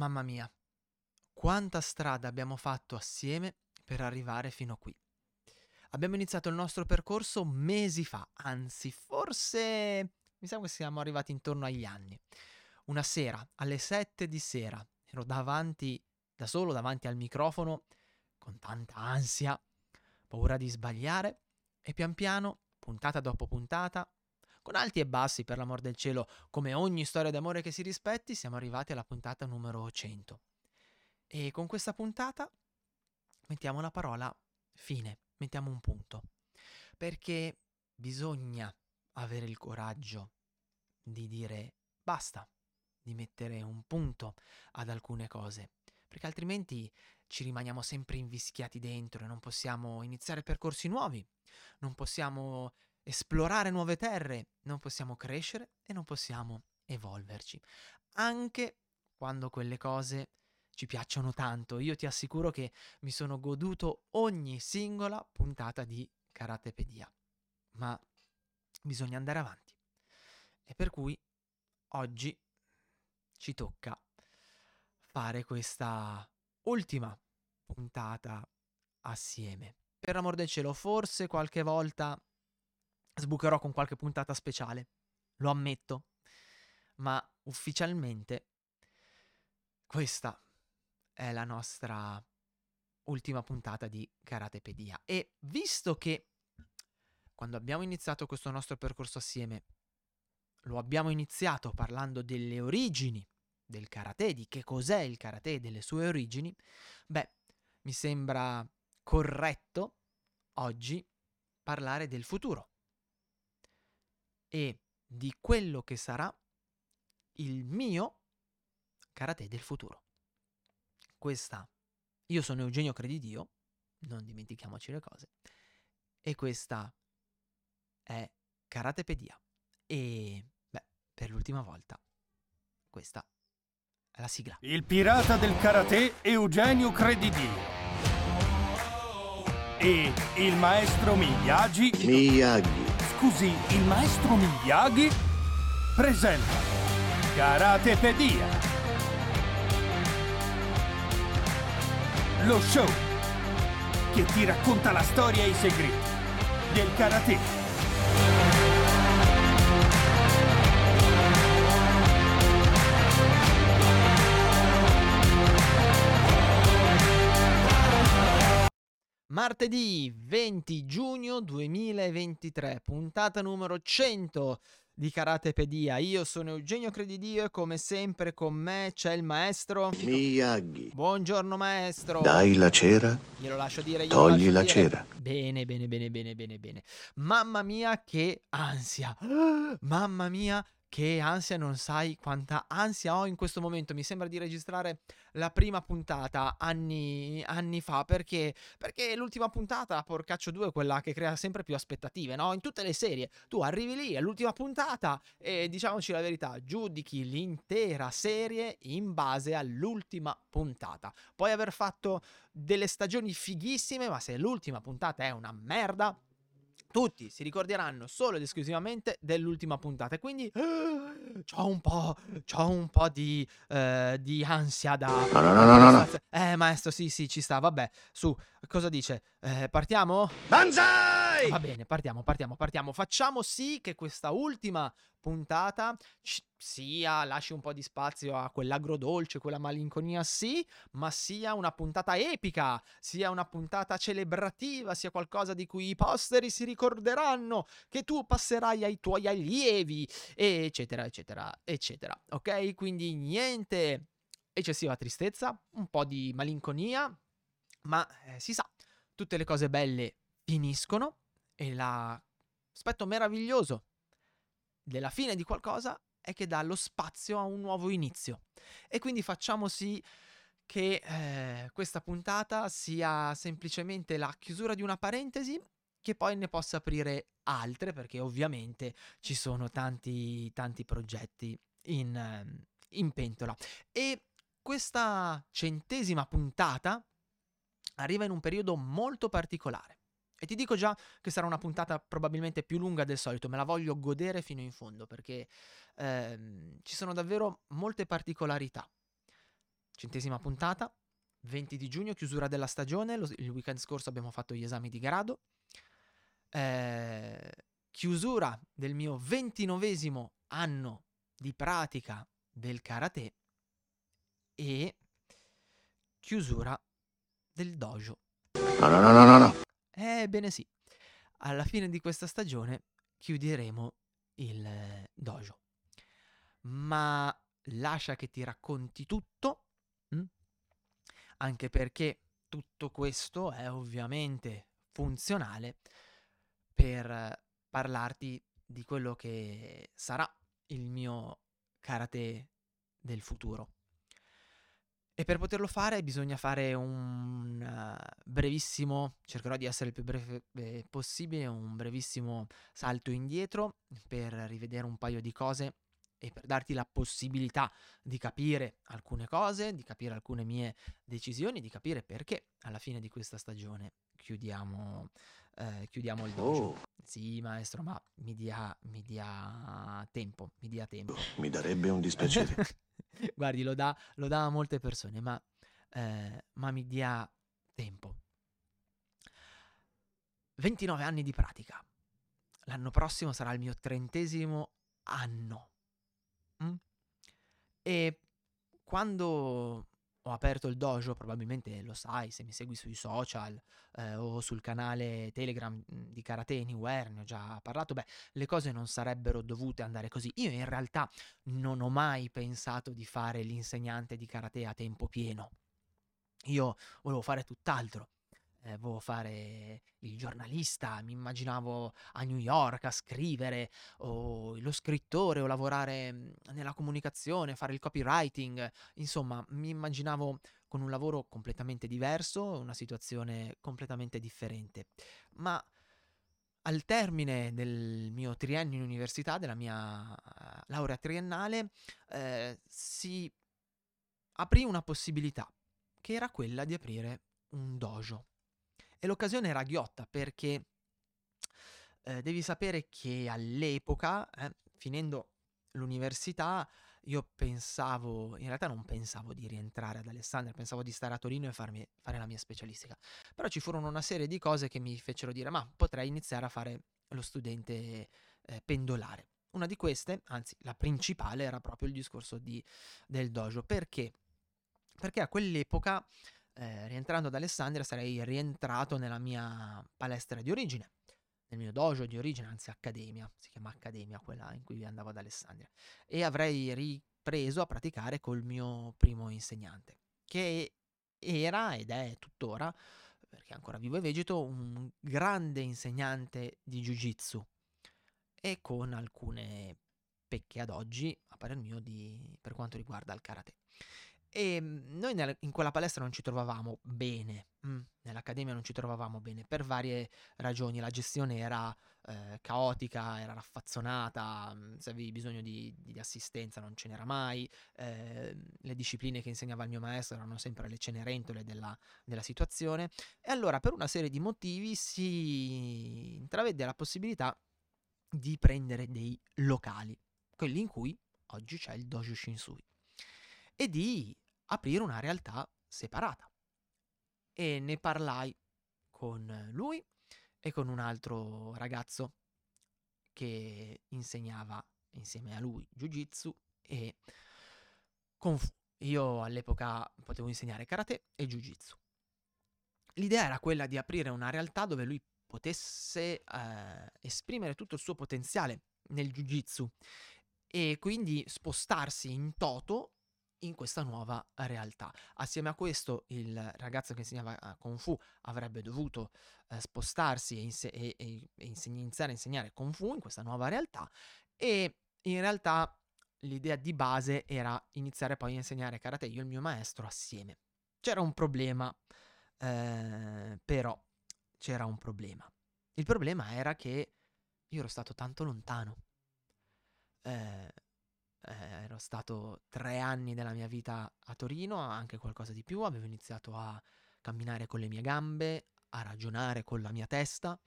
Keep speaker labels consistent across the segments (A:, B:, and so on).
A: Mamma mia, quanta strada abbiamo fatto assieme per arrivare fino qui. Abbiamo iniziato il nostro percorso mesi fa, anzi forse mi sa che siamo arrivati intorno agli anni. Una sera, alle 7 di sera, ero davanti, da solo davanti al microfono, con tanta ansia, paura di sbagliare, e pian piano, puntata dopo puntata, con alti e bassi per l'amor del cielo, come ogni storia d'amore che si rispetti, siamo arrivati alla puntata numero 100. E con questa puntata mettiamo la parola fine, mettiamo un punto. Perché bisogna avere il coraggio di dire basta, di mettere un punto ad alcune cose, perché altrimenti ci rimaniamo sempre invischiati dentro e non possiamo iniziare percorsi nuovi, non possiamo esplorare nuove terre, non possiamo crescere e non possiamo evolverci, anche quando quelle cose ci piacciono tanto. Io ti assicuro che mi sono goduto ogni singola puntata di Karatepedia, ma bisogna andare avanti. E per cui oggi ci tocca fare questa ultima puntata assieme. Per amor del cielo, forse qualche volta sbucherò con qualche puntata speciale, lo ammetto, ma ufficialmente questa è la nostra ultima puntata di Karatepedia. E visto che quando abbiamo iniziato questo nostro percorso assieme, lo abbiamo iniziato parlando delle origini del karate, di che cos'è il karate, delle sue origini, beh, mi sembra corretto oggi parlare del futuro e di quello che sarà il mio karate del futuro. Questa, io sono Eugenio Credidio, non dimentichiamoci le cose, e questa è Karatepedia. E, beh, per l'ultima volta, questa è la sigla.
B: Il pirata del karate Eugenio Credidio. E il maestro Miyagi.
C: Miyagi.
B: Scusi, il maestro Miyagi presenta Karatepedia. Lo show che ti racconta la storia e i segreti del karate.
A: Martedì 20 giugno 2023, puntata numero 100 di Karatepedia. Io sono Eugenio Credidio e come sempre con me c'è il maestro
C: Miyagi.
A: Buongiorno maestro.
C: Dai la cera.
A: Glielo lascio dire. Glielo
C: Togli la
A: dire.
C: cera.
A: Bene, bene, bene, bene, bene, bene. Mamma mia che ansia. Mamma mia che ansia, non sai quanta ansia ho in questo momento. Mi sembra di registrare la prima puntata anni, anni fa perché, perché l'ultima puntata, Porcaccio 2, è quella che crea sempre più aspettative, no? In tutte le serie tu arrivi lì all'ultima puntata e diciamoci la verità, giudichi l'intera serie in base all'ultima puntata. Puoi aver fatto delle stagioni fighissime, ma se l'ultima puntata è una merda, tutti si ricorderanno solo ed esclusivamente dell'ultima puntata. E quindi uh, c'ho un po', c'ho un po' di, uh, di ansia da.
C: No, no, no, no, no, no.
A: Eh, maestro, sì, sì, ci sta. Vabbè, su, cosa dice? Eh, partiamo?
C: Banzai!
A: Va bene, partiamo, partiamo, partiamo. Facciamo sì che questa ultima puntata ci- sia, lasci un po' di spazio a quell'agrodolce, quella malinconia, sì, ma sia una puntata epica, sia una puntata celebrativa, sia qualcosa di cui i posteri si ricorderanno, che tu passerai ai tuoi allievi, eccetera, eccetera, eccetera. Ok? Quindi niente eccessiva tristezza, un po' di malinconia, ma eh, si sa, tutte le cose belle finiscono e l'aspetto meraviglioso della fine di qualcosa è che dà lo spazio a un nuovo inizio. E quindi facciamo sì che eh, questa puntata sia semplicemente la chiusura di una parentesi che poi ne possa aprire altre perché ovviamente ci sono tanti tanti progetti in, in pentola e questa centesima puntata arriva in un periodo molto particolare e ti dico già che sarà una puntata probabilmente più lunga del solito, me la voglio godere fino in fondo perché ehm, ci sono davvero molte particolarità. centesima puntata, 20 di giugno, chiusura della stagione, lo- il weekend scorso abbiamo fatto gli esami di grado, eh, chiusura del mio ventinovesimo anno di pratica del karate e chiusura del dojo.
C: No, no, no, no, no.
A: Ebbene sì, alla fine di questa stagione chiuderemo il eh, dojo. Ma lascia che ti racconti tutto, mm? anche perché tutto questo è ovviamente funzionale per parlarti di quello che sarà il mio karate del futuro. E per poterlo fare bisogna fare un eh, brevissimo, cercherò di essere il più breve eh, possibile, un brevissimo salto indietro per rivedere un paio di cose e per darti la possibilità di capire alcune cose, di capire alcune mie decisioni, di capire perché alla fine di questa stagione chiudiamo, eh, chiudiamo il dojo.
C: Oh,
A: Sì, maestro, ma mi dia, mi dia tempo, mi dia tempo.
C: mi darebbe un dispiacere.
A: Guardi, lo dà, lo dà a molte persone, ma, eh, ma mi dia tempo. 29 anni di pratica. L'anno prossimo sarà il mio trentesimo anno. Mm? E quando ho aperto il dojo, probabilmente lo sai se mi segui sui social eh, o sul canale Telegram mm, di Karate Anywhere, ne ho già parlato, beh, le cose non sarebbero dovute andare così. Io in realtà non ho mai pensato di fare l'insegnante di karate a tempo pieno. Io volevo fare tutt'altro. Eh, volevo fare il giornalista, mi immaginavo a New York a scrivere, o lo scrittore, o lavorare nella comunicazione, fare il copywriting. Insomma, mi immaginavo con un lavoro completamente diverso, una situazione completamente differente. Ma al termine del mio triennio in università, della mia eh, laurea triennale, eh, si aprì una possibilità, che era quella di aprire un dojo. E l'occasione era ghiotta perché eh, devi sapere che all'epoca, eh, finendo l'università, io pensavo, in realtà non pensavo di rientrare ad Alessandria, pensavo di stare a Torino e farmi, fare la mia specialistica. Però ci furono una serie di cose che mi fecero dire, ma potrei iniziare a fare lo studente eh, pendolare. Una di queste, anzi la principale, era proprio il discorso di, del dojo. Perché? Perché a quell'epoca, eh, rientrando ad Alessandria, sarei rientrato nella mia palestra di origine, nel mio dojo di origine, anzi accademia, si chiama accademia quella in cui andavo ad Alessandria, e avrei ripreso a praticare col mio primo insegnante, che era ed è tuttora, perché è ancora vivo e vegeto, un grande insegnante di Jiu-Jitsu e con alcune pecche ad oggi, a parer mio, di, per quanto riguarda il karate. E mm, noi nel- in quella palestra non ci trovavamo bene, mm, nell'accademia non ci trovavamo bene per varie ragioni. La gestione era eh, caotica, era raffazzonata, mm, se avevi bisogno di, di assistenza non ce n'era mai, eh, le discipline che insegnava il mio maestro erano sempre le cenerentole della, della situazione. E allora per una serie di motivi si intravede la possibilità di prendere dei locali, quelli in cui oggi c'è il Dojo Shinsui, e di aprire una realtà separata. E ne parlai con lui e con un altro ragazzo che insegnava insieme a lui Jiu-Jitsu e Kung Fu. Io all'epoca potevo insegnare karate e Jiu-Jitsu. L'idea era quella di aprire una realtà dove lui potesse eh, esprimere tutto il suo potenziale nel Jiu-Jitsu e quindi spostarsi in toto in questa nuova realtà. Assieme a questo il ragazzo che insegnava eh, Kung Fu avrebbe dovuto eh, spostarsi e, inse- e- e- inseg- iniziare a insegnare Kung Fu in questa nuova realtà e in realtà l'idea di base era iniziare poi a insegnare karate io e il mio maestro assieme. C'era un problema, eh, però c'era un problema. Il problema era che io ero stato tanto lontano. Eh, eh, ero stato tre anni della mia vita a Torino, anche qualcosa di più. Avevo iniziato a camminare con le mie gambe, a ragionare con la mia testa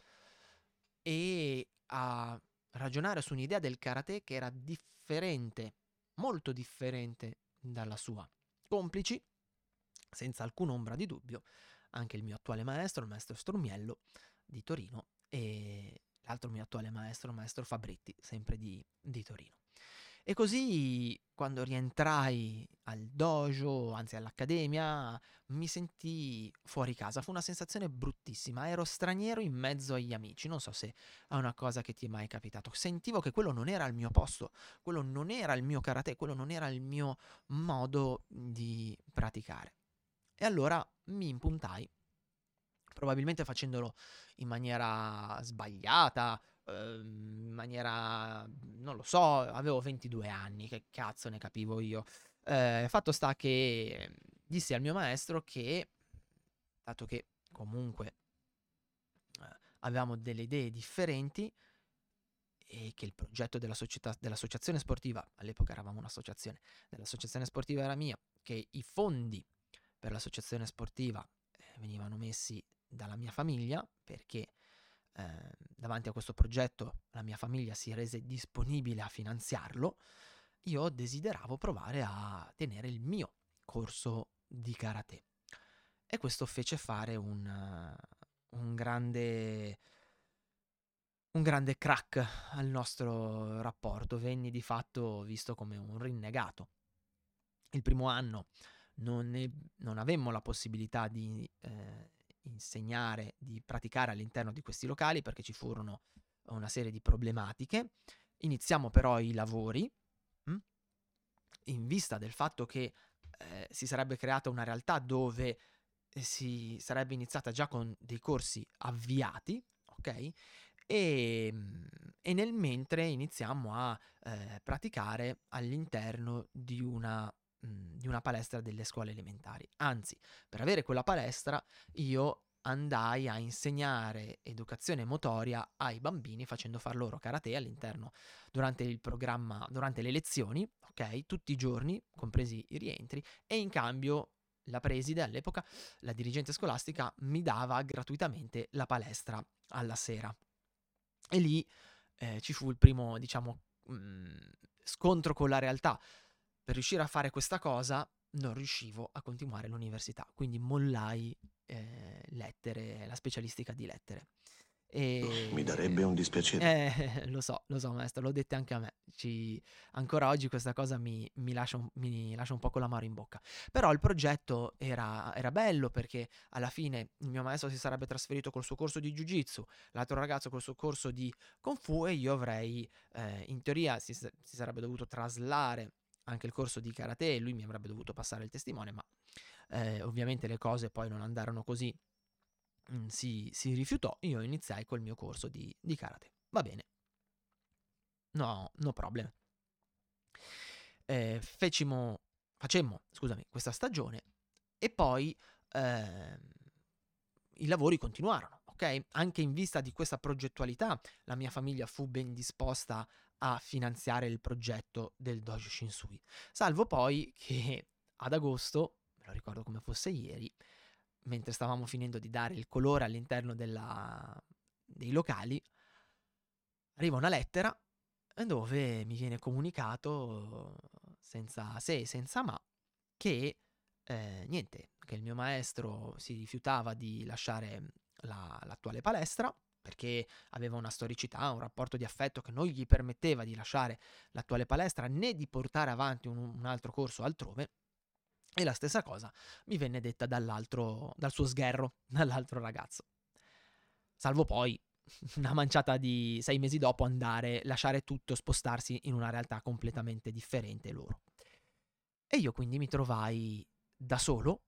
A: e a ragionare su un'idea del karate che era differente, molto differente dalla sua. Complici senza alcuna ombra di dubbio, anche il mio attuale maestro, il maestro Strumiello di Torino, e l'altro mio attuale maestro, il maestro Fabritti, sempre di, di Torino. E così quando rientrai al dojo, anzi all'accademia, mi sentii fuori casa. Fu una sensazione bruttissima. Ero straniero in mezzo agli amici. Non so se è una cosa che ti è mai capitato. Sentivo che quello non era il mio posto, quello non era il mio karate, quello non era il mio modo di praticare. E allora mi impuntai, probabilmente facendolo in maniera sbagliata, in maniera, non lo so, avevo 22 anni, che cazzo ne capivo io. Eh, fatto sta che dissi al mio maestro che, dato che comunque eh, avevamo delle idee differenti e che il progetto della società, dell'associazione sportiva, all'epoca eravamo un'associazione, dell'associazione sportiva era mia, che i fondi per l'associazione sportiva eh, venivano messi dalla mia famiglia perché Ehm, davanti a questo progetto la mia famiglia si rese disponibile a finanziarlo, io desideravo provare a tenere il mio corso di karate. E questo fece fare un, un grande un grande crack al nostro rapporto, venni di fatto visto come un rinnegato. Il primo anno non, ne, non avemmo la possibilità di eh, insegnare, di praticare all'interno di questi locali perché ci furono una serie di problematiche. Iniziamo però i lavori mh? Hm, in vista del fatto che eh, si sarebbe creata una realtà dove eh, si sarebbe iniziata già con dei corsi avviati, ok? E, mm, e nel mentre iniziamo a eh, praticare all'interno di una di una palestra delle scuole elementari. Anzi, per avere quella palestra io andai a insegnare educazione motoria ai bambini facendo far loro karate all'interno durante il programma, durante le lezioni, ok? Tutti i giorni, compresi i rientri, e in cambio la preside all'epoca, la dirigente scolastica, mi dava gratuitamente la palestra alla sera. E lì eh, ci fu il primo, diciamo, mh, scontro con la realtà per riuscire a fare questa cosa non riuscivo a continuare l'università, quindi mollai eh, lettere, la specialistica di lettere.
C: E... Mi darebbe un dispiacere.
A: Eh, lo so, lo so maestro, l'ho detto anche a me. Ci... Ancora oggi questa cosa mi, mi, lascia un, mi, lascia un, po' con l'amaro in bocca. Però il progetto era, era, bello perché alla fine il mio maestro si sarebbe trasferito col suo corso di Jiu-Jitsu, l'altro ragazzo col suo corso di Kung Fu e io avrei, eh, in teoria, si, si sarebbe dovuto traslare anche il corso di karate e lui mi avrebbe dovuto passare il testimone, ma eh, ovviamente le cose poi non andarono così, mm, si, si, rifiutò, io iniziai col mio corso di, di karate. Va bene. No, no problem. Eh, fecimo, facemmo, scusami, questa stagione e poi eh, i lavori continuarono, ok? Anche in vista di questa progettualità, la mia famiglia fu ben disposta a finanziare il progetto del Dojo Shinsui. Salvo poi che ad agosto, me lo ricordo come fosse ieri, mentre stavamo finendo di dare il colore all'interno della, dei locali, arriva una lettera dove mi viene comunicato senza se e senza ma che eh, niente, che il mio maestro si rifiutava di lasciare la, l'attuale palestra perché aveva una storicità, un rapporto di affetto che non gli permetteva di lasciare l'attuale palestra né di portare avanti un, un altro corso altrove. E la stessa cosa mi venne detta dall'altro, dal suo sgherro, dall'altro ragazzo. Salvo poi, una manciata di sei mesi dopo, andare, lasciare tutto, spostarsi in una realtà completamente differente loro. E io quindi mi trovai da solo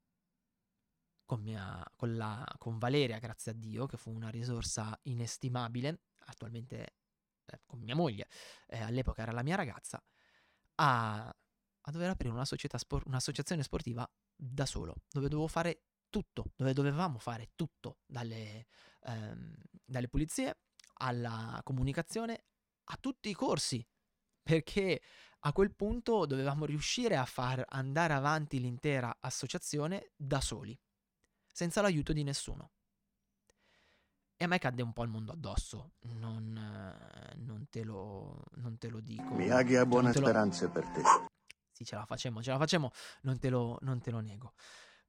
A: con, mia, con, la, con Valeria, grazie a Dio, che fu una risorsa inestimabile, attualmente eh, con mia moglie, eh, all'epoca era la mia ragazza, a, a dover aprire una spor- un'associazione sportiva da solo, dove dovevo fare tutto, dove dovevamo fare tutto, dalle, ehm, dalle pulizie alla comunicazione, a tutti i corsi, perché a quel punto dovevamo riuscire a far andare avanti l'intera associazione da soli senza l'aiuto di nessuno. E a me cadde un po' il mondo addosso, non, non, te, lo, non te, lo, dico.
C: Miyagi ha buone speranze lo... per te.
A: Sì, ce la facciamo, ce la facciamo, non te lo, non te lo nego.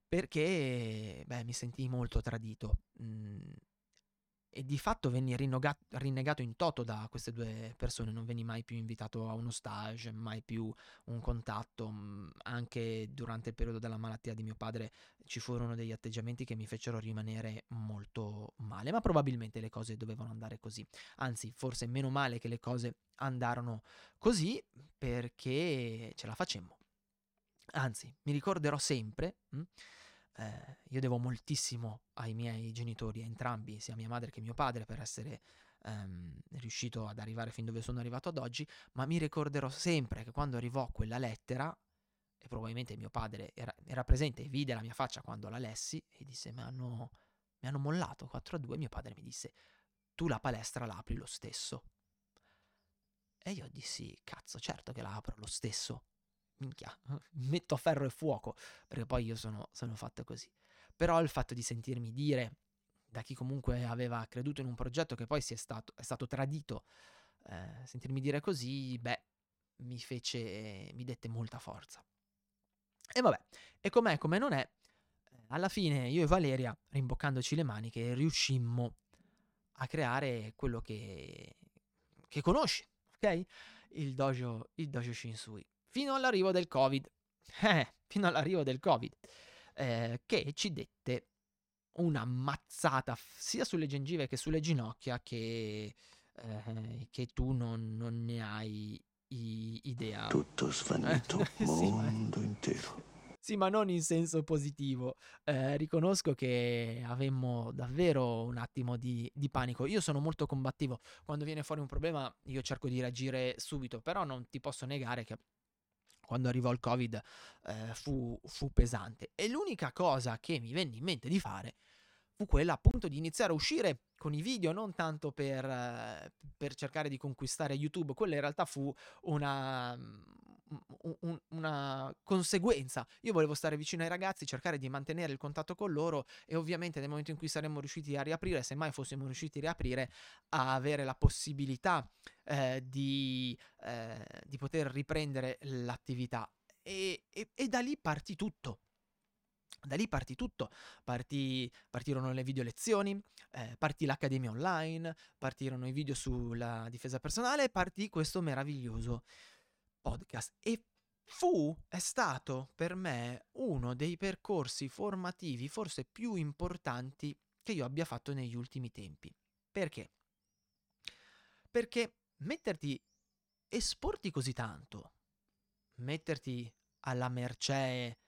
A: perché beh, mi sentii molto tradito. Mm, e di fatto venni rinnoga- rinnegato in toto da queste due persone, non venni mai più invitato a uno stage, mai più un contatto, mm, anche durante il periodo della malattia di mio padre ci furono degli atteggiamenti che mi fecero rimanere molto male, ma probabilmente le cose dovevano andare così, anzi forse meno male che le cose andarono così perché ce la facemmo. Anzi, mi ricorderò sempre... Mh, hm, eh, io devo moltissimo ai miei genitori, entrambi, sia mia madre che mio padre, per essere ehm, riuscito ad arrivare fin dove sono arrivato ad oggi, ma mi ricorderò sempre che quando arrivò quella lettera, e probabilmente mio padre era, era presente e vide la mia faccia quando la lessi, e disse, mi hanno, mi hanno mollato 4 a 2, mio padre mi disse, tu la palestra la apri lo stesso. E io dissi, cazzo, certo che la apro lo stesso minchia, metto a ferro e fuoco, perché poi io sono, sono fatto così. Però il fatto di sentirmi dire da chi comunque aveva creduto in un progetto che poi è stato, è stato tradito, eh, sentirmi dire così, beh, mi fece, mi dette molta forza. E vabbè, e com'è, come non è, alla fine io e Valeria, rimboccandoci le maniche, riuscimmo a creare quello che, che conosci, ok? Il dojo, il dojo Shinsui fino all'arrivo del Covid. Eh, fino all'arrivo del Covid, eh, che ci dette una mazzata sia sulle gengive che sulle ginocchia che, eh, che tu non, non, ne hai i- idea.
C: Tutto svanito, sì, mondo ma... intero.
A: Sì, ma non in senso positivo. Eh, riconosco che avemmo davvero un attimo di, di, panico. Io sono molto combattivo. Quando viene fuori un problema, io cerco di reagire subito, però non ti posso negare che quando arrivò il Covid eh, fu, fu pesante. E l'unica cosa che mi venne in mente di fare fu quella appunto di iniziare a uscire con i video, non tanto per, eh, per cercare di conquistare YouTube, quella in realtà fu una, un, una conseguenza. Io volevo stare vicino ai ragazzi, cercare di mantenere il contatto con loro e ovviamente nel momento in cui saremmo riusciti a riaprire, se mai fossimo riusciti a riaprire, a avere la possibilità eh, di, eh, di, poter riprendere l'attività. E, e, e da lì partì tutto. Da lì partì tutto, partì, partirono le video lezioni, eh, partì l'accademia online, partirono i video sulla difesa personale, partì questo meraviglioso podcast e fu, è stato per me uno dei percorsi formativi forse più importanti che io abbia fatto negli ultimi tempi. Perché? Perché metterti, esporti così tanto, metterti alla mercé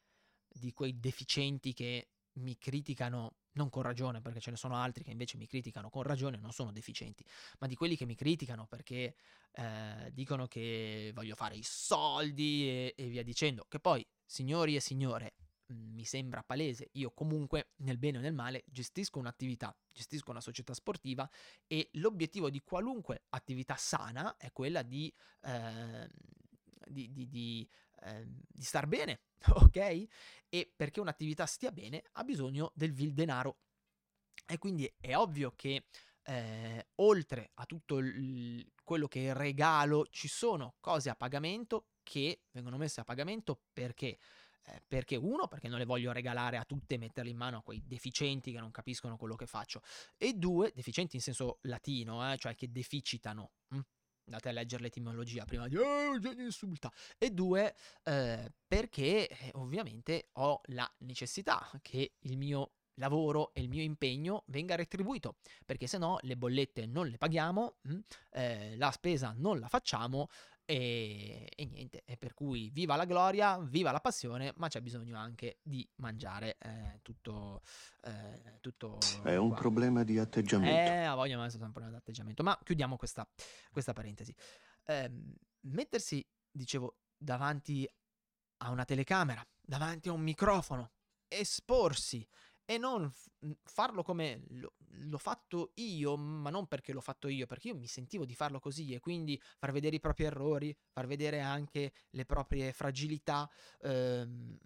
A: di quei deficienti che mi criticano non con ragione, perché ce ne sono altri che invece mi criticano con ragione, non sono deficienti, ma di quelli che mi criticano perché eh, dicono che voglio fare i soldi e, e via dicendo, che poi, signori e signore, mi sembra palese, io comunque nel bene o nel male gestisco un'attività, gestisco una società sportiva e l'obiettivo di qualunque attività sana è quella di, eh, di, di, di eh, di star bene, ok? E perché un'attività stia bene ha bisogno del vil denaro. E quindi è ovvio che eh, oltre a tutto il, quello che regalo, ci sono cose a pagamento che vengono messe a pagamento perché eh, perché uno, perché non le voglio regalare a tutte e metterle in mano a quei deficienti che non capiscono quello che faccio, e due, deficienti in senso latino, eh, cioè che deficitano. Hm? andate a leggere l'etimologia prima di oh, insulta e due eh, perché eh, ovviamente ho la necessità che il mio lavoro e il mio impegno venga retribuito perché se no le bollette non le paghiamo mh, mm, eh, la spesa non la facciamo e, e, niente, e per cui viva la gloria, viva la passione, ma c'è bisogno anche di mangiare eh, tutto, eh, tutto.
C: È un qua. problema di atteggiamento.
A: Eh, a voglia, ma è stato un problema di atteggiamento. Ma chiudiamo questa, questa parentesi. Eh, mettersi, dicevo, davanti a una telecamera, davanti a un microfono, esporsi e non f- farlo come lo, l'ho fatto io, ma non perché l'ho fatto io, perché io mi sentivo di farlo così e quindi far vedere i propri errori, far vedere anche le proprie fragilità, ehm,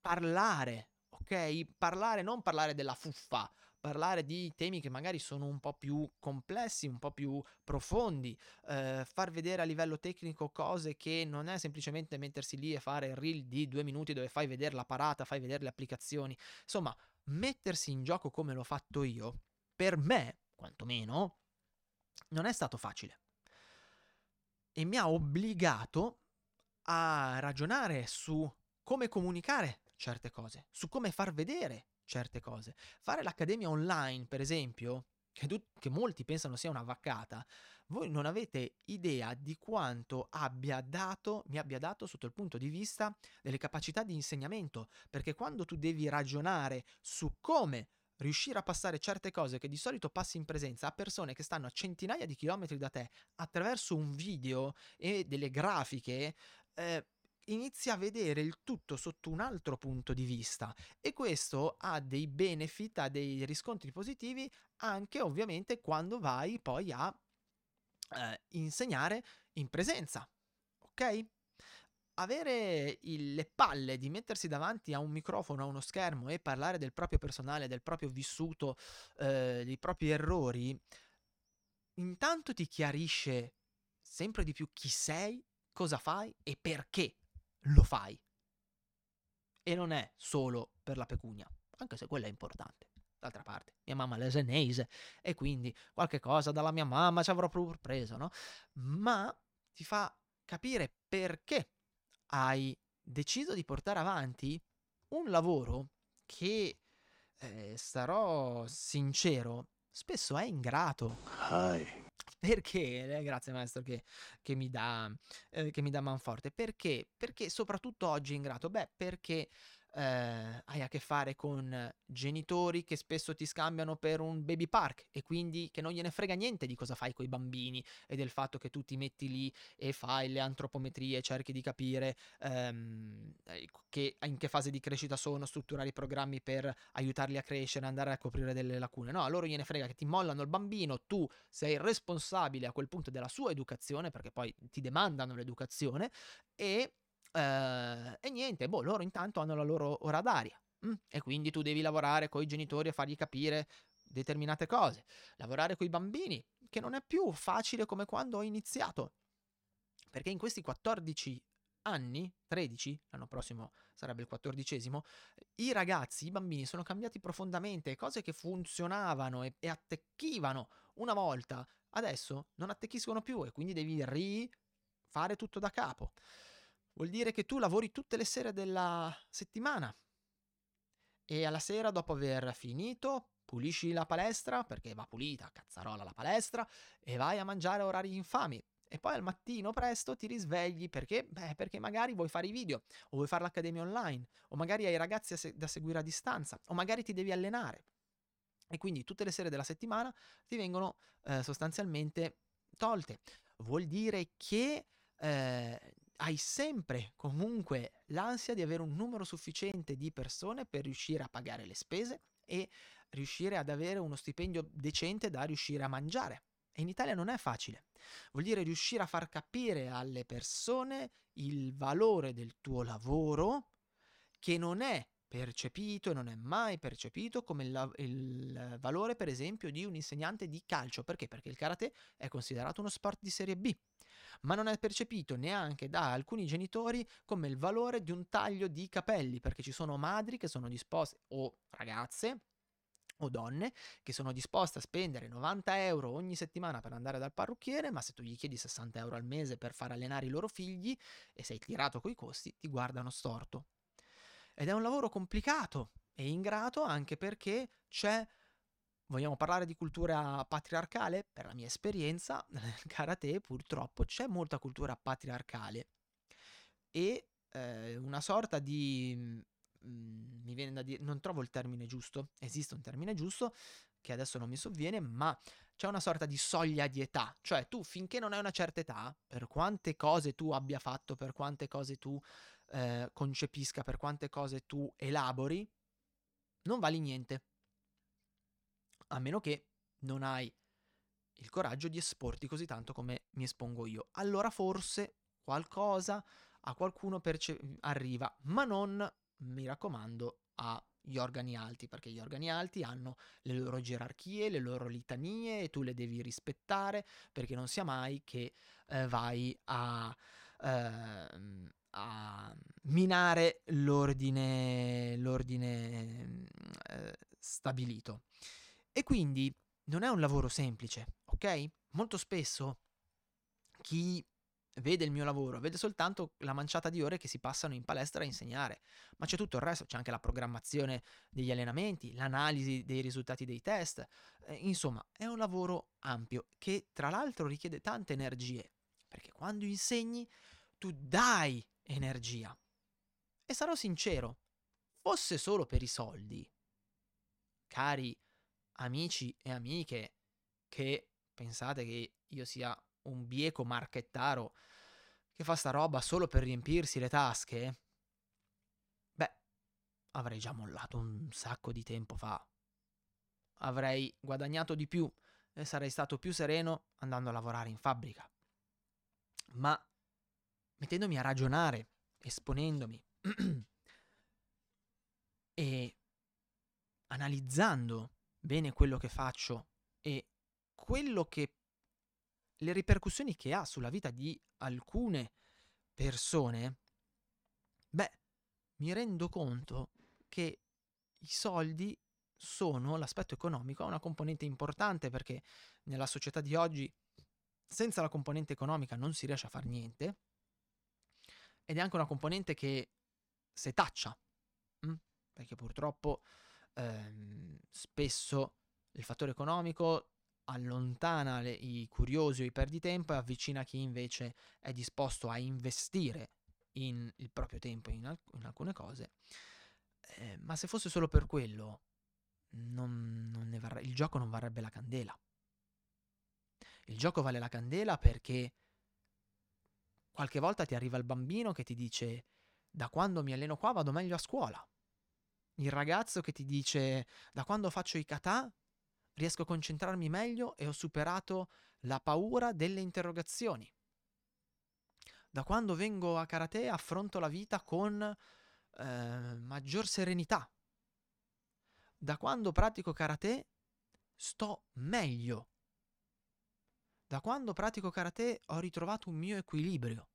A: parlare, ok? Parlare, non parlare della fuffa, parlare di temi che magari sono un po' più complessi, un po' più profondi, eh, far vedere a livello tecnico cose che non è semplicemente mettersi lì e fare il reel di due minuti dove fai vedere la parata, fai vedere le applicazioni. Insomma, mettersi in gioco come l'ho fatto io, per me, quantomeno, non è stato facile. E mi ha obbligato a ragionare su come comunicare certe cose, su come far vedere certe cose. Fare l'accademia online, per esempio, che, tu, che, molti pensano sia una vaccata, voi non avete idea di quanto abbia dato, mi abbia dato sotto il punto di vista delle capacità di insegnamento, perché quando tu devi ragionare su come riuscire a passare certe cose che di solito passi in presenza a persone che stanno a centinaia di chilometri da te attraverso un video e delle grafiche, eh, inizi a vedere il tutto sotto un altro punto di vista e questo ha dei benefit, ha dei riscontri positivi anche ovviamente quando vai poi a eh, insegnare in presenza, ok? Avere il, le palle di mettersi davanti a un microfono, a uno schermo e parlare del proprio personale, del proprio vissuto, eh, dei propri errori, intanto ti chiarisce sempre di più chi sei, cosa fai e perché lo fai. E non è solo per la pecunia, anche se quella è importante. D'altra parte, mia mamma è lesenese e quindi qualche cosa dalla mia mamma ci avrò proprio preso, no? Ma ti fa capire perché hai deciso di portare avanti un lavoro che, eh, sarò sincero, spesso è ingrato.
C: Hi.
A: Perché? Eh, grazie maestro che, che mi dà, eh, che mi dà manforte. Perché? Perché soprattutto oggi ingrato? Beh, perché eh, hai a che fare con genitori che spesso ti scambiano per un baby park e quindi che non gliene frega niente di cosa fai con i bambini e del fatto che tu ti metti lì e fai le antropometrie, cerchi di capire ehm, che, in che fase di crescita sono, strutturare i programmi per aiutarli a crescere, andare a coprire delle lacune. No, a loro gliene frega che ti mollano il bambino, tu sei responsabile a quel punto della sua educazione perché poi ti demandano l'educazione e Uh, e niente, boh, loro intanto hanno la loro ora d'aria. Mm? E quindi tu devi lavorare con i genitori e fargli capire determinate cose. Lavorare con i bambini, che non è più facile come quando ho iniziato. Perché in questi 14 anni, 13, l'anno prossimo sarebbe il quattordicesimo, i ragazzi, i bambini sono cambiati profondamente, cose che funzionavano e, e attecchivano una volta, adesso non attecchiscono più e quindi devi rifare tutto da capo vuol dire che tu lavori tutte le sere della settimana e alla sera dopo aver finito pulisci la palestra perché va pulita, cazzarola la palestra e vai a mangiare a orari infami. E poi al mattino presto ti risvegli perché? Beh, perché magari vuoi fare i video, o vuoi fare l'accademia online, o magari hai ragazzi se- da seguire a distanza, o magari ti devi allenare. E quindi tutte le sere della settimana ti vengono eh, sostanzialmente tolte. Vuol dire che eh, hai sempre comunque l'ansia di avere un numero sufficiente di persone per riuscire a pagare le spese e riuscire ad avere uno stipendio decente da riuscire a mangiare. E in Italia non è facile. Vuol dire riuscire a far capire alle persone il valore del tuo lavoro che non è percepito e non è mai percepito come il, il, valore, per esempio, di un insegnante di calcio. Perché? Perché il karate è considerato uno sport di serie B ma non è percepito neanche da alcuni genitori come il valore di un taglio di capelli, perché ci sono madri che sono disposte, o ragazze, o donne che sono disposte a spendere 90 euro ogni settimana per andare dal parrucchiere, ma se tu gli chiedi 60 euro al mese per far allenare i loro figli e sei tirato coi costi, ti guardano storto. Ed è un lavoro complicato e ingrato anche perché c'è Vogliamo parlare di cultura patriarcale? Per la mia esperienza, nel karate purtroppo c'è molta cultura patriarcale. E eh, una sorta di... Mm, mi viene da dire, non trovo il termine giusto, esiste un termine giusto che adesso non mi sovviene, ma c'è una sorta di soglia di età, cioè tu finché non hai una certa età, per quante cose tu abbia fatto, per quante cose tu eh, concepisca, per quante cose tu elabori, non vali niente a meno che non hai il coraggio di esporti così tanto come mi espongo io. Allora forse qualcosa a qualcuno perce- arriva, ma non mi raccomando, agli organi alti, perché gli organi alti hanno le loro gerarchie, le loro litanie e tu le devi rispettare, perché non sia mai che eh, vai a, eh, a minare l'ordine, l'ordine eh, stabilito. E quindi non è un lavoro semplice, ok? Molto spesso chi vede il mio lavoro, vede soltanto la manciata di ore che si passano in palestra a insegnare, ma c'è tutto il resto, c'è anche la programmazione degli allenamenti, l'analisi dei risultati dei test, eh, insomma è un lavoro ampio che tra l'altro richiede tante energie, perché quando insegni tu dai energia. E sarò sincero, fosse solo per i soldi, cari amici e amiche che pensate che io sia un bieco marchettaro che fa sta roba solo per riempirsi le tasche, beh, avrei già mollato un sacco di tempo fa. Avrei guadagnato di più e sarei stato più sereno andando a lavorare in fabbrica. Ma mettendomi a ragionare, esponendomi e analizzando bene quello che faccio e quello che le ripercussioni che ha sulla vita di alcune persone, beh, mi rendo conto che i soldi sono l'aspetto economico, una componente importante perché nella società di oggi senza la componente economica non si riesce a fare niente ed è anche una componente che setaccia, mh? Mm? perché purtroppo ehm, spesso il fattore economico allontana le, i curiosi o i perditempo e avvicina chi invece è disposto a investire in il proprio tempo in, alc- in alcune cose. Eh, ma se fosse solo per quello, non, non varre- il gioco non varrebbe la candela. Il gioco vale la candela perché qualche volta ti arriva il bambino che ti dice da quando mi alleno qua vado meglio a scuola. Il ragazzo che ti dice da quando faccio i kata riesco a concentrarmi meglio e ho superato la paura delle interrogazioni. Da quando vengo a karate affronto la vita con eh, maggior serenità. Da quando pratico karate sto meglio. Da quando pratico karate ho ritrovato un mio equilibrio.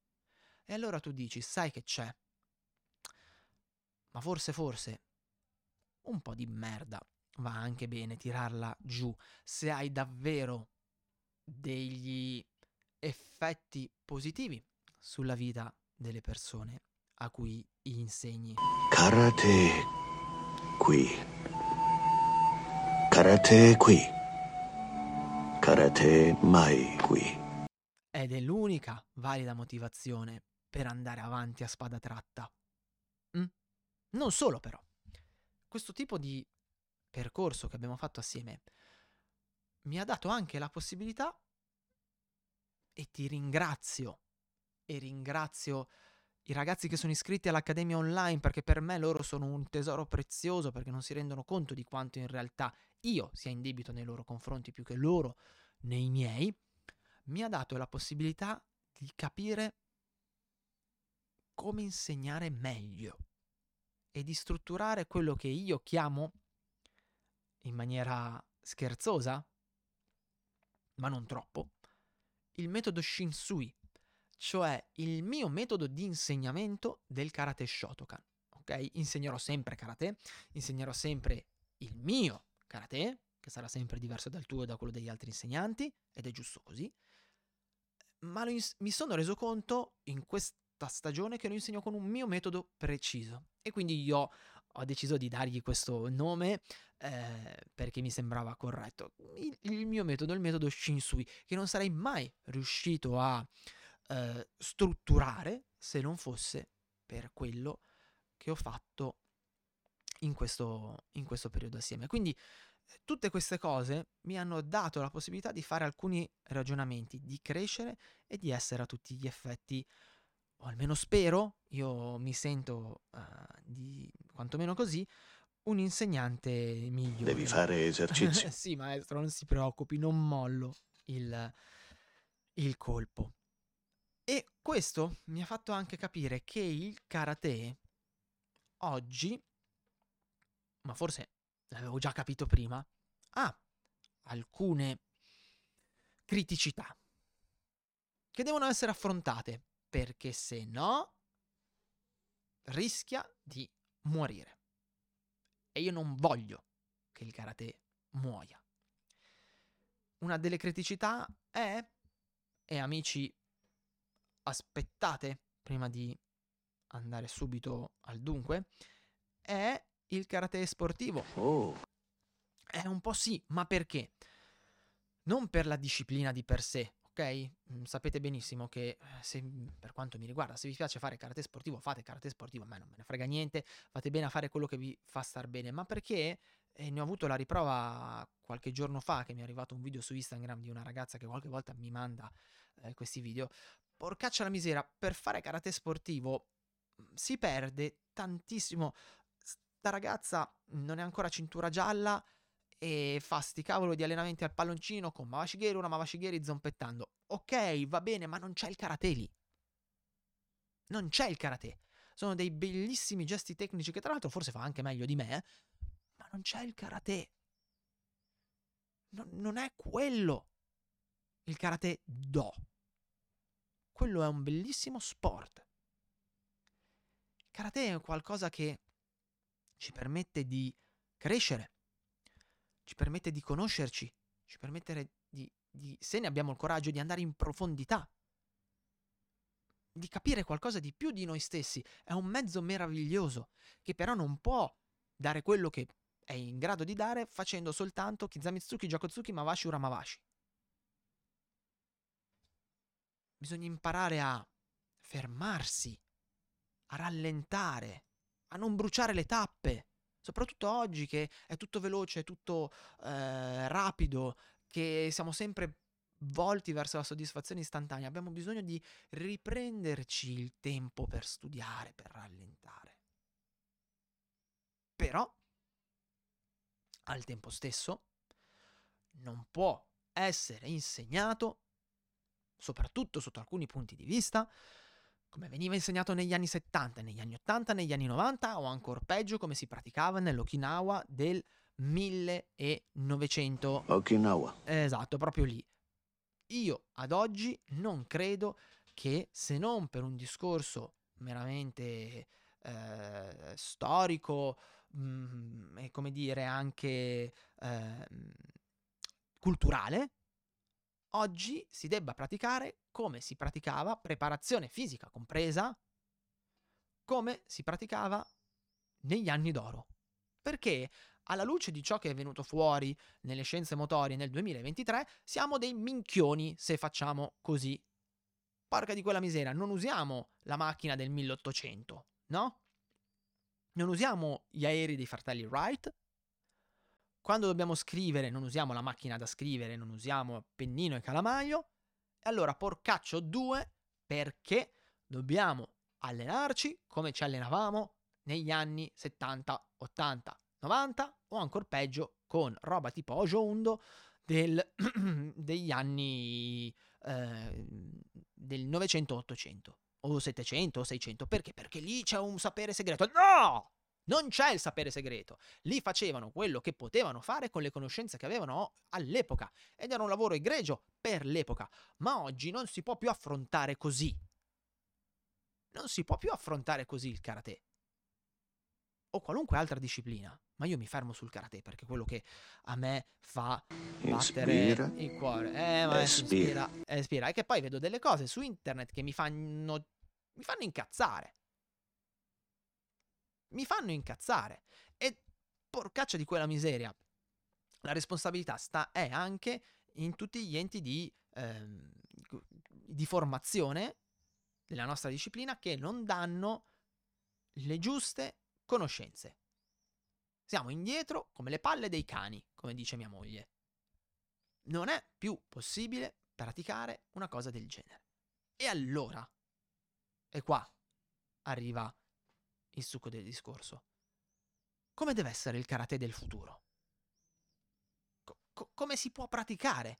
A: E allora tu dici, sai che c'è? Ma forse, forse, un po' di merda va anche bene tirarla giù se hai davvero degli effetti positivi sulla vita delle persone a cui insegni.
C: Karate qui. Karate qui. Karate mai qui.
A: Ed è l'unica valida motivazione per andare avanti a spada tratta. Mm? Non solo però. Questo tipo di percorso che abbiamo fatto assieme mi ha dato anche la possibilità e ti ringrazio e ringrazio i ragazzi che sono iscritti all'Accademia Online perché per me loro sono un tesoro prezioso perché non si rendono conto di quanto in realtà io sia in debito nei loro confronti più che loro nei miei, mi ha dato la possibilità di capire come insegnare meglio e di strutturare quello che io chiamo in maniera scherzosa, ma non troppo, il metodo Shinsui, cioè il mio metodo di insegnamento del karate Shotokan. Ok? Insegnerò sempre karate, insegnerò sempre il mio karate, che sarà sempre diverso dal tuo e da quello degli altri insegnanti, ed è giusto così. Ma ins- mi sono reso conto in questa stagione che lo insegno con un mio metodo preciso. E quindi io ho deciso di dargli questo nome eh, perché mi sembrava corretto. Il, il, mio metodo il metodo Shinsui, che non sarei mai riuscito a eh, strutturare se non fosse per quello che ho fatto in questo, in questo periodo assieme. Quindi tutte queste cose mi hanno dato la possibilità di fare alcuni ragionamenti, di crescere e di essere a tutti gli effetti o almeno spero, io mi sento uh, di quantomeno così, un insegnante migliore.
C: Devi fare esercizi.
A: sì, maestro, non si preoccupi, non mollo il, il colpo. E questo mi ha fatto anche capire che il karate oggi, ma forse l'avevo già capito prima, ha alcune criticità che devono essere affrontate, perché se no rischia di morire. E io non voglio che il karate muoia. Una delle criticità è, e amici, aspettate prima di andare subito al dunque, è il karate sportivo.
C: Oh,
A: È un po' sì, ma perché? Non per la disciplina di per sé, ok? Mm, Sapete benissimo che eh, se, per quanto mi riguarda, se vi piace fare karate sportivo, fate karate sportivo, a me non me ne frega niente, fate bene a fare quello che vi fa star bene, ma perché e ne ho avuto la riprova qualche giorno fa che mi è arrivato un video su Instagram di una ragazza che qualche volta mi manda eh, questi video. Porcaccia la misera, per fare karate sportivo mm, si perde tantissimo. Sta ragazza non è ancora cintura gialla e fa sti cavolo di allenamenti al palloncino con Mawashigeri, una Mawashigeri zompettando. Ok, va bene, ma non c'è il karate lì. Non c'è il karate. Sono dei bellissimi gesti tecnici che tra l'altro forse fa anche meglio di me, ma non c'è il karate. Non, non è quello. Il karate do. Quello è un bellissimo sport. Il karate è qualcosa che ci permette di crescere, ci permette di conoscerci, ci permette di, di, se ne abbiamo il coraggio, di andare in profondità, di capire qualcosa di più di noi stessi. È un mezzo meraviglioso che però non può dare quello che è in grado di dare facendo soltanto Kizamitsuki, Jokotsuki, Mawashi, Uramawashi. Bisogna imparare a fermarsi, a rallentare, a non bruciare le tappe. Soprattutto oggi che è tutto veloce, è tutto eh, rapido, che siamo sempre volti verso la soddisfazione istantanea. Abbiamo bisogno di riprenderci il tempo per studiare, per rallentare. Però, al tempo stesso, non può essere insegnato, soprattutto sotto alcuni punti di vista, come veniva insegnato negli anni 70, negli anni 80, negli anni 90 o ancora peggio come si praticava nell'Okinawa del 1900.
C: Okinawa.
A: Esatto, proprio lì. Io ad oggi non credo che se non per un discorso meramente eh, storico mh, e come dire anche eh, culturale, oggi si debba praticare come si praticava, preparazione fisica compresa, come si praticava negli anni d'oro. Perché alla luce di ciò che è venuto fuori nelle scienze motorie nel 2023, siamo dei minchioni se facciamo così. Porca di quella misera, non usiamo la macchina del 1800, no? Non usiamo gli aerei dei fratelli Wright. Quando dobbiamo scrivere non usiamo la macchina da scrivere, non usiamo pennino e calamaio. Allora porcaccio due perché dobbiamo allenarci come ci allenavamo negli anni 70, 80, 90 o ancora peggio con roba tipo Ojo Undo del, degli anni eh, del 900-800 o 700 o 600 perché? Perché lì c'è un sapere segreto. No! Non c'è il sapere segreto. Lì facevano quello che potevano fare con le conoscenze che avevano all'epoca ed era un lavoro egregio per l'epoca. Ma oggi non si può più affrontare così. Non si può più affrontare così il karate. O qualunque altra disciplina. Ma io mi fermo sul karate perché è quello che a me fa battere
C: Ispira.
A: il cuore. Eh, ma
C: Espira.
A: ispira. eh, ispira. E che poi vedo delle cose su internet che mi fanno. mi fanno incazzare. Mi fanno incazzare. E porcaccia di quella miseria. La responsabilità sta è anche in tutti gli enti di, ehm, di formazione della nostra disciplina che non danno le giuste conoscenze. Siamo indietro come le palle dei cani, come dice mia moglie. Non è più possibile praticare una cosa del genere. E allora, e qua arriva il succo del discorso. Come deve essere il karate del futuro? Co- co- come si può praticare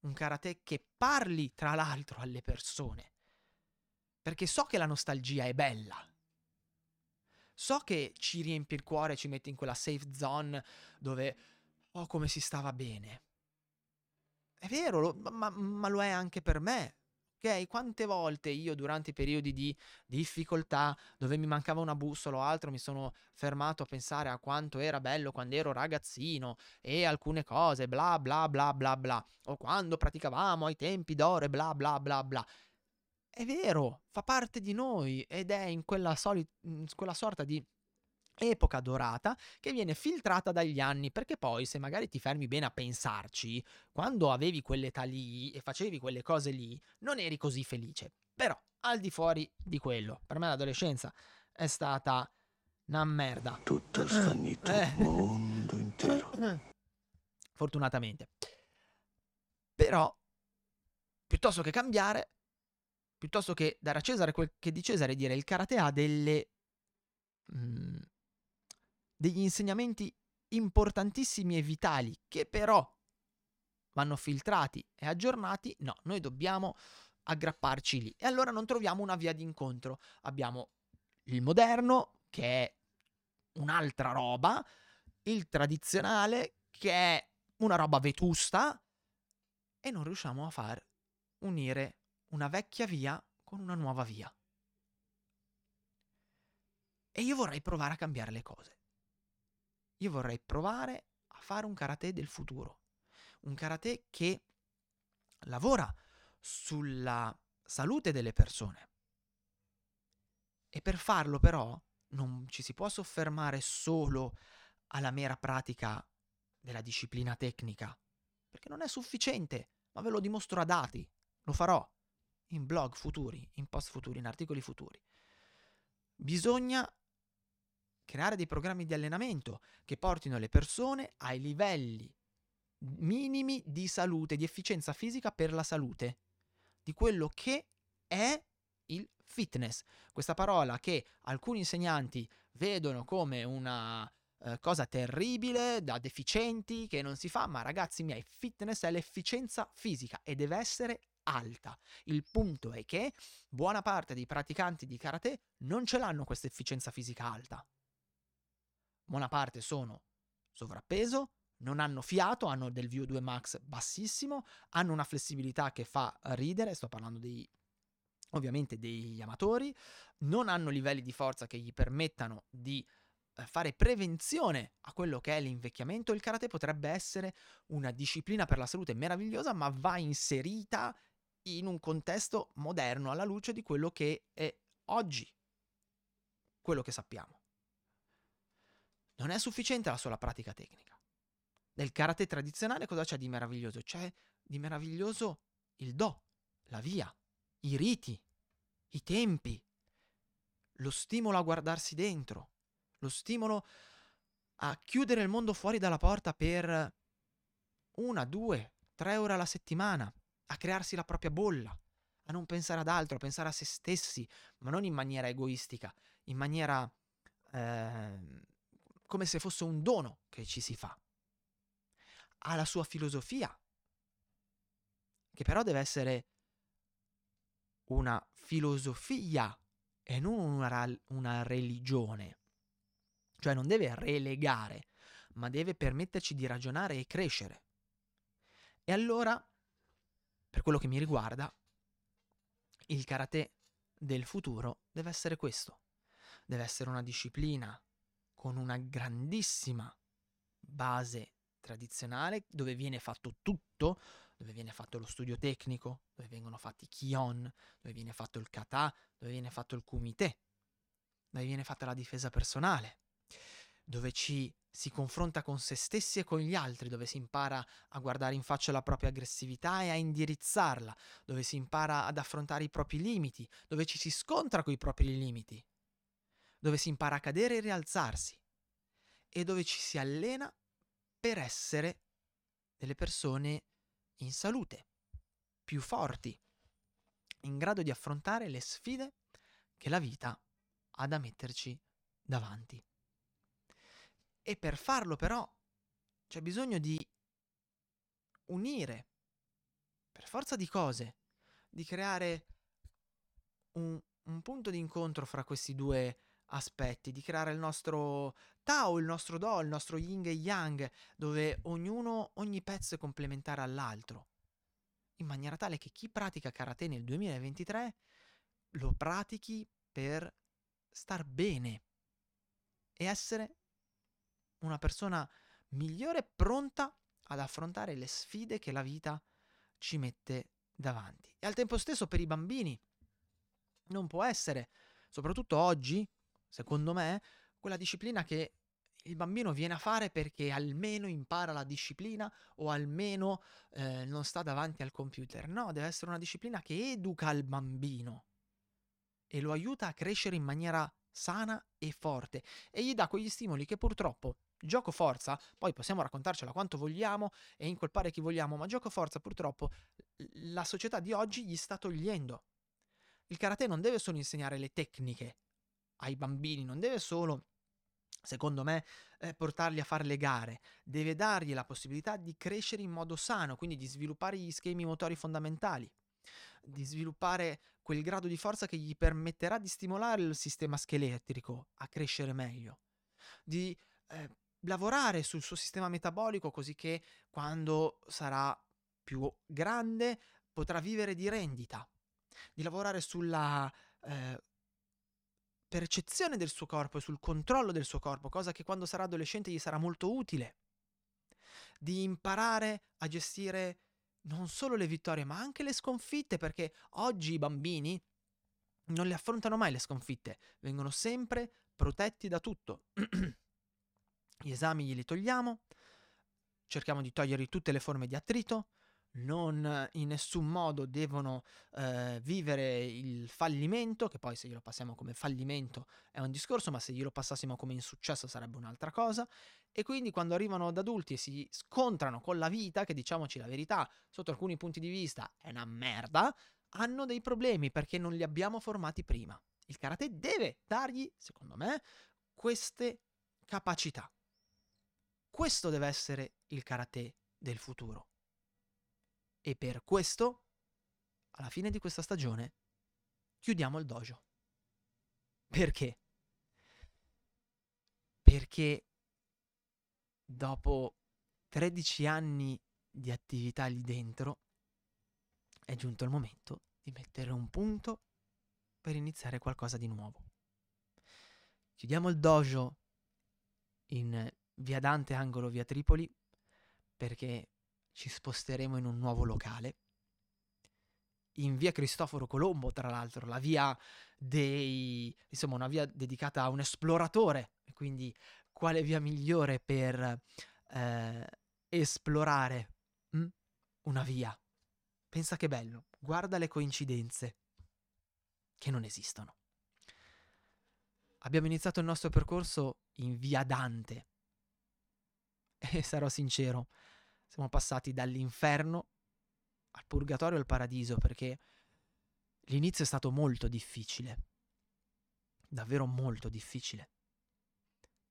A: un karate che parli tra l'altro alle persone? Perché so che la nostalgia è bella. So che ci riempie il cuore, ci mette in quella safe zone dove, oh, come si stava bene. È vero, lo- ma, ma lo è anche per me. Ok, quante volte io durante i periodi di difficoltà, dove mi mancava una bussola o altro, mi sono fermato a pensare a quanto era bello quando ero ragazzino e alcune cose, bla bla bla bla bla, o quando praticavamo ai tempi d'oro e bla bla bla bla. È vero, fa parte di noi ed è in quella, soli- in quella sorta di epoca dorata che viene filtrata dagli anni, perché poi se magari ti fermi bene a pensarci, quando avevi quell'età lì e facevi quelle cose lì, non eri così felice. Però, al di fuori di quello, per me l'adolescenza è stata una merda.
C: Tutto sfagnito,
A: Eh.
C: il mondo intero.
A: Fortunatamente. Però, piuttosto che cambiare, piuttosto che dare a Cesare quel che di Cesare, dire il karate ha delle... mm, degli insegnamenti importantissimi e vitali che però vanno filtrati e aggiornati, no, noi dobbiamo aggrapparci lì. E allora non troviamo una via d'incontro. Abbiamo il moderno, che è un'altra roba, il tradizionale, che è una roba vetusta, e non riusciamo a far unire una vecchia via con una nuova via. E io vorrei provare a cambiare le cose. Io vorrei provare a fare un karate del futuro. Un karate che lavora sulla salute delle persone. E per farlo però non ci si può soffermare solo alla mera pratica della disciplina tecnica, perché non è sufficiente, ma ve lo dimostro a dati, lo farò in blog futuri, in post futuri, in articoli futuri. Bisogna creare dei programmi di allenamento che portino le persone ai livelli minimi di salute, di efficienza fisica per la salute, di quello che è il fitness. Questa parola che alcuni insegnanti vedono come una eh, cosa terribile, da deficienti, che non si fa, ma ragazzi miei, fitness è l'efficienza fisica e deve essere alta. Il punto è che buona parte dei praticanti di karate non ce l'hanno questa efficienza fisica alta. Buona parte sono sovrappeso, non hanno fiato, hanno del VO2 max bassissimo, hanno una flessibilità che fa ridere, sto parlando dei ovviamente degli amatori, non hanno livelli di forza che gli permettano di eh, fare prevenzione a quello che è l'invecchiamento. Il karate potrebbe essere una disciplina per la salute meravigliosa, ma va inserita in un contesto moderno alla luce di quello che è oggi, quello che sappiamo. Non è sufficiente la sola pratica tecnica. Nel karate tradizionale cosa c'è di meraviglioso? C'è di meraviglioso il do, la via, i riti, i tempi, lo stimolo a guardarsi dentro, lo stimolo a chiudere il mondo fuori dalla porta per una, due, tre ore alla settimana, a crearsi la propria bolla, a non pensare ad altro, a pensare a se stessi, ma non in maniera egoistica, in maniera eh, come se fosse un dono che ci si fa. Ha la sua filosofia, che però deve essere una filosofia e non una, una religione. Cioè non deve relegare, ma deve permetterci di ragionare e crescere. E allora, per quello che mi riguarda, il karate del futuro deve essere questo. Deve essere una disciplina con una grandissima base tradizionale dove viene fatto tutto, dove viene fatto lo studio tecnico, dove vengono fatti i kion, dove viene fatto il kata, dove viene fatto il kumite, dove viene fatta la difesa personale, dove ci si confronta con se stessi e con gli altri, dove si impara a guardare in faccia la propria aggressività e a indirizzarla, dove si impara ad affrontare i propri limiti, dove ci si scontra con i propri limiti, dove si impara a cadere e rialzarsi e dove ci si allena per essere delle persone in salute, più forti, in grado di affrontare le sfide che la vita ha da metterci davanti. E per farlo però c'è bisogno di unire, per forza di cose, di creare un, un punto di incontro fra questi due aspetti, di creare il nostro Tao, il nostro Do, il nostro Yin e Yang, dove ognuno, ogni pezzo è complementare all'altro, in maniera tale che chi pratica karate nel 2023 lo pratichi per star bene e essere una persona migliore, pronta ad affrontare le sfide che la vita ci mette davanti. E al tempo stesso per i bambini non può essere, soprattutto oggi, secondo me, quella disciplina che il bambino viene a fare perché almeno impara la disciplina o almeno eh, non sta davanti al computer. No, deve essere una disciplina che educa il bambino e lo aiuta a crescere in maniera sana e forte e gli dà quegli stimoli che purtroppo gioco forza, poi possiamo raccontarcela quanto vogliamo e incolpare chi vogliamo, ma gioco forza purtroppo la società di oggi gli sta togliendo. Il karate non deve solo insegnare le tecniche ai bambini, non deve solo, secondo me, eh, portarli a fare le gare, deve dargli la possibilità di crescere in modo sano, quindi di sviluppare gli schemi motori fondamentali, di sviluppare quel grado di forza che gli permetterà di stimolare il sistema scheletrico a crescere meglio, di eh, lavorare sul suo sistema metabolico così che quando sarà più grande potrà vivere di rendita, di lavorare sulla eh, percezione del suo corpo e sul controllo del suo corpo, cosa che quando sarà adolescente gli sarà molto utile, di imparare a gestire non solo le vittorie ma anche le sconfitte, perché oggi i bambini non le affrontano mai le sconfitte, vengono sempre protetti da tutto. Gli esami glieli togliamo, cerchiamo di togliergli tutte le forme di attrito, non in nessun modo devono eh, vivere il fallimento, che poi se glielo passiamo come fallimento è un discorso, ma se glielo passassimo come insuccesso sarebbe un'altra cosa. E quindi quando arrivano ad adulti e si scontrano con la vita, che diciamoci la verità, sotto alcuni punti di vista è una merda, hanno dei problemi perché non li abbiamo formati prima. Il karate deve dargli, secondo me, queste capacità. Questo deve essere il karate del futuro. E per questo, alla fine di questa stagione, chiudiamo il dojo. Perché? Perché dopo 13 anni di attività lì dentro, è giunto il momento di mettere un punto per iniziare qualcosa di nuovo. Chiudiamo il dojo in via Dante angolo via Tripoli perché ci sposteremo in un nuovo locale in via Cristoforo Colombo, tra l'altro, la via dei insomma, una via dedicata a un esploratore, quindi quale via migliore per eh, esplorare hm? una via? Pensa che bello, guarda le coincidenze che non esistono. Abbiamo iniziato il nostro percorso in via Dante, e sarò sincero, siamo passati dall'inferno al purgatorio al paradiso perché l'inizio è stato molto difficile, davvero molto difficile.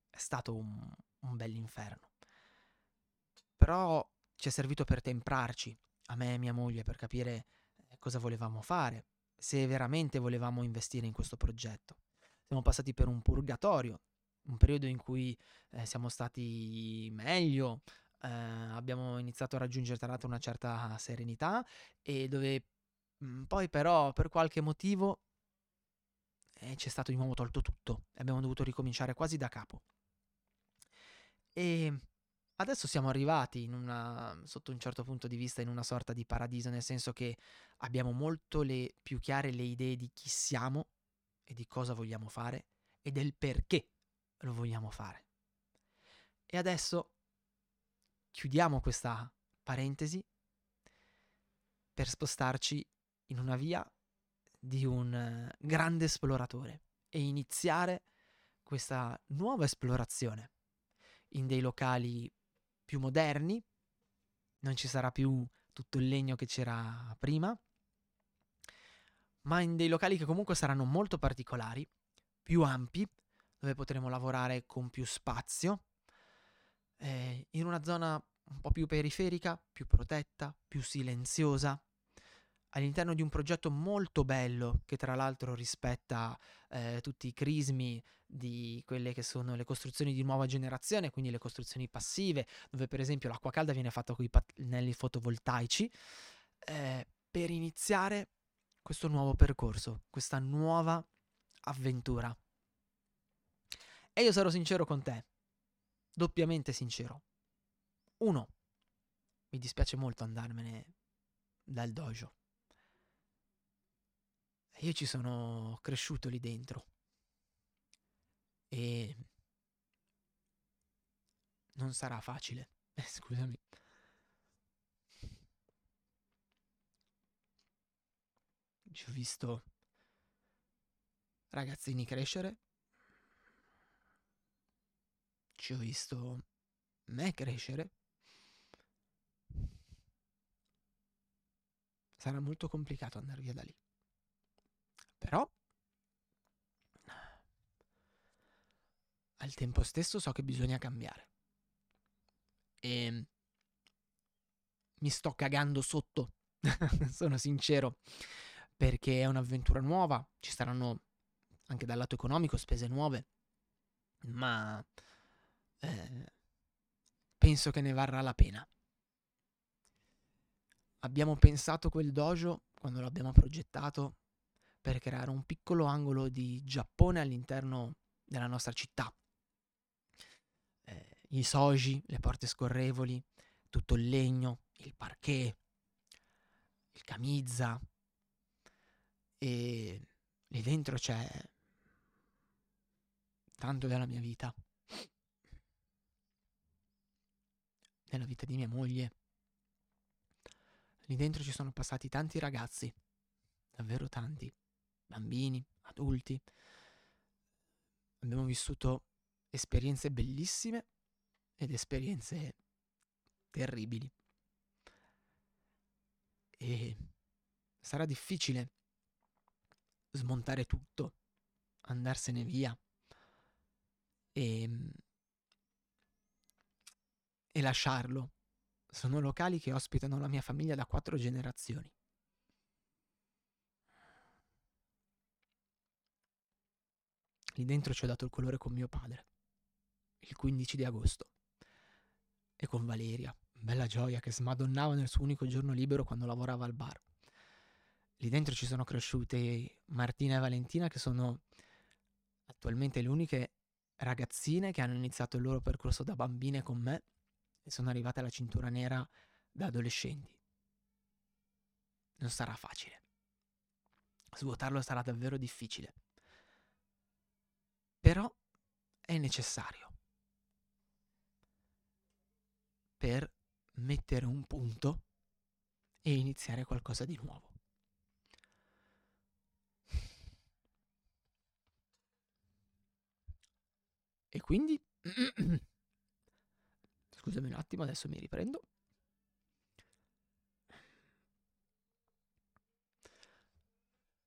A: È stato un, un bell'inferno. Però ci è servito per temprarci, a me e mia moglie, per capire eh, cosa volevamo fare, se veramente volevamo investire in questo progetto. Siamo passati per un purgatorio un periodo in cui eh, siamo stati meglio, eh, abbiamo iniziato a raggiungere tra l'altro una certa serenità e dove mh, mm, poi però per qualche motivo eh, ci è stato di nuovo tolto tutto e abbiamo dovuto ricominciare quasi da capo. E adesso siamo arrivati una, sotto un certo punto di vista in una sorta di paradiso, nel senso che abbiamo molto le, più chiare le idee di chi siamo e di cosa vogliamo fare e del perché lo vogliamo fare. E adesso chiudiamo questa parentesi per spostarci in una via di un eh, grande esploratore e iniziare questa nuova esplorazione in dei locali più moderni, non ci sarà più tutto il legno che c'era prima, ma in dei locali che comunque saranno molto particolari, più ampi, dove potremo lavorare con più spazio, eh, in una zona un po' più periferica, più protetta, più silenziosa, all'interno di un progetto molto bello che tra l'altro rispetta eh, tutti i crismi di quelle che sono le costruzioni di nuova generazione, quindi le costruzioni passive, dove per esempio l'acqua calda viene fatta con i pannelli fotovoltaici, eh, per iniziare questo nuovo percorso, questa nuova avventura. E io sarò sincero con te, doppiamente sincero. Uno, mi dispiace molto andarmene dal dojo. Io ci sono cresciuto lì dentro. E non sarà facile. Eh, scusami. Ci ho visto ragazzini crescere. Ci ho visto me crescere. Sarà molto complicato andare via da lì. Però al tempo stesso so che bisogna cambiare. E mi sto cagando sotto, sono sincero, perché è un'avventura nuova, ci saranno anche dal lato economico spese nuove, ma eh, penso che ne varrà la pena. Abbiamo pensato quel dojo quando l'abbiamo progettato per creare un piccolo angolo di Giappone all'interno della nostra città. Eh, I soji, le porte scorrevoli, tutto il legno, il parquet, il camizza e lì dentro c'è tanto della mia vita, della vita di mia moglie. Lì dentro ci sono passati tanti ragazzi, davvero tanti bambini, adulti. Abbiamo vissuto esperienze bellissime ed esperienze terribili. E sarà difficile smontare tutto, andarsene via e, e lasciarlo. Sono locali che ospitano la mia famiglia da quattro generazioni. Lì dentro ci ho dato il colore con mio padre, il 15 di agosto. E con Valeria, bella gioia che smadonnava nel suo unico giorno libero quando lavorava al bar. Lì dentro ci sono cresciute Martina e Valentina che sono attualmente le uniche ragazzine che hanno iniziato il loro percorso da bambine con me e sono arrivate alla cintura nera da adolescenti. Non sarà facile. Svuotarlo sarà davvero difficile però è necessario per mettere un punto e iniziare qualcosa di nuovo. E quindi, scusami un attimo, adesso mi riprendo.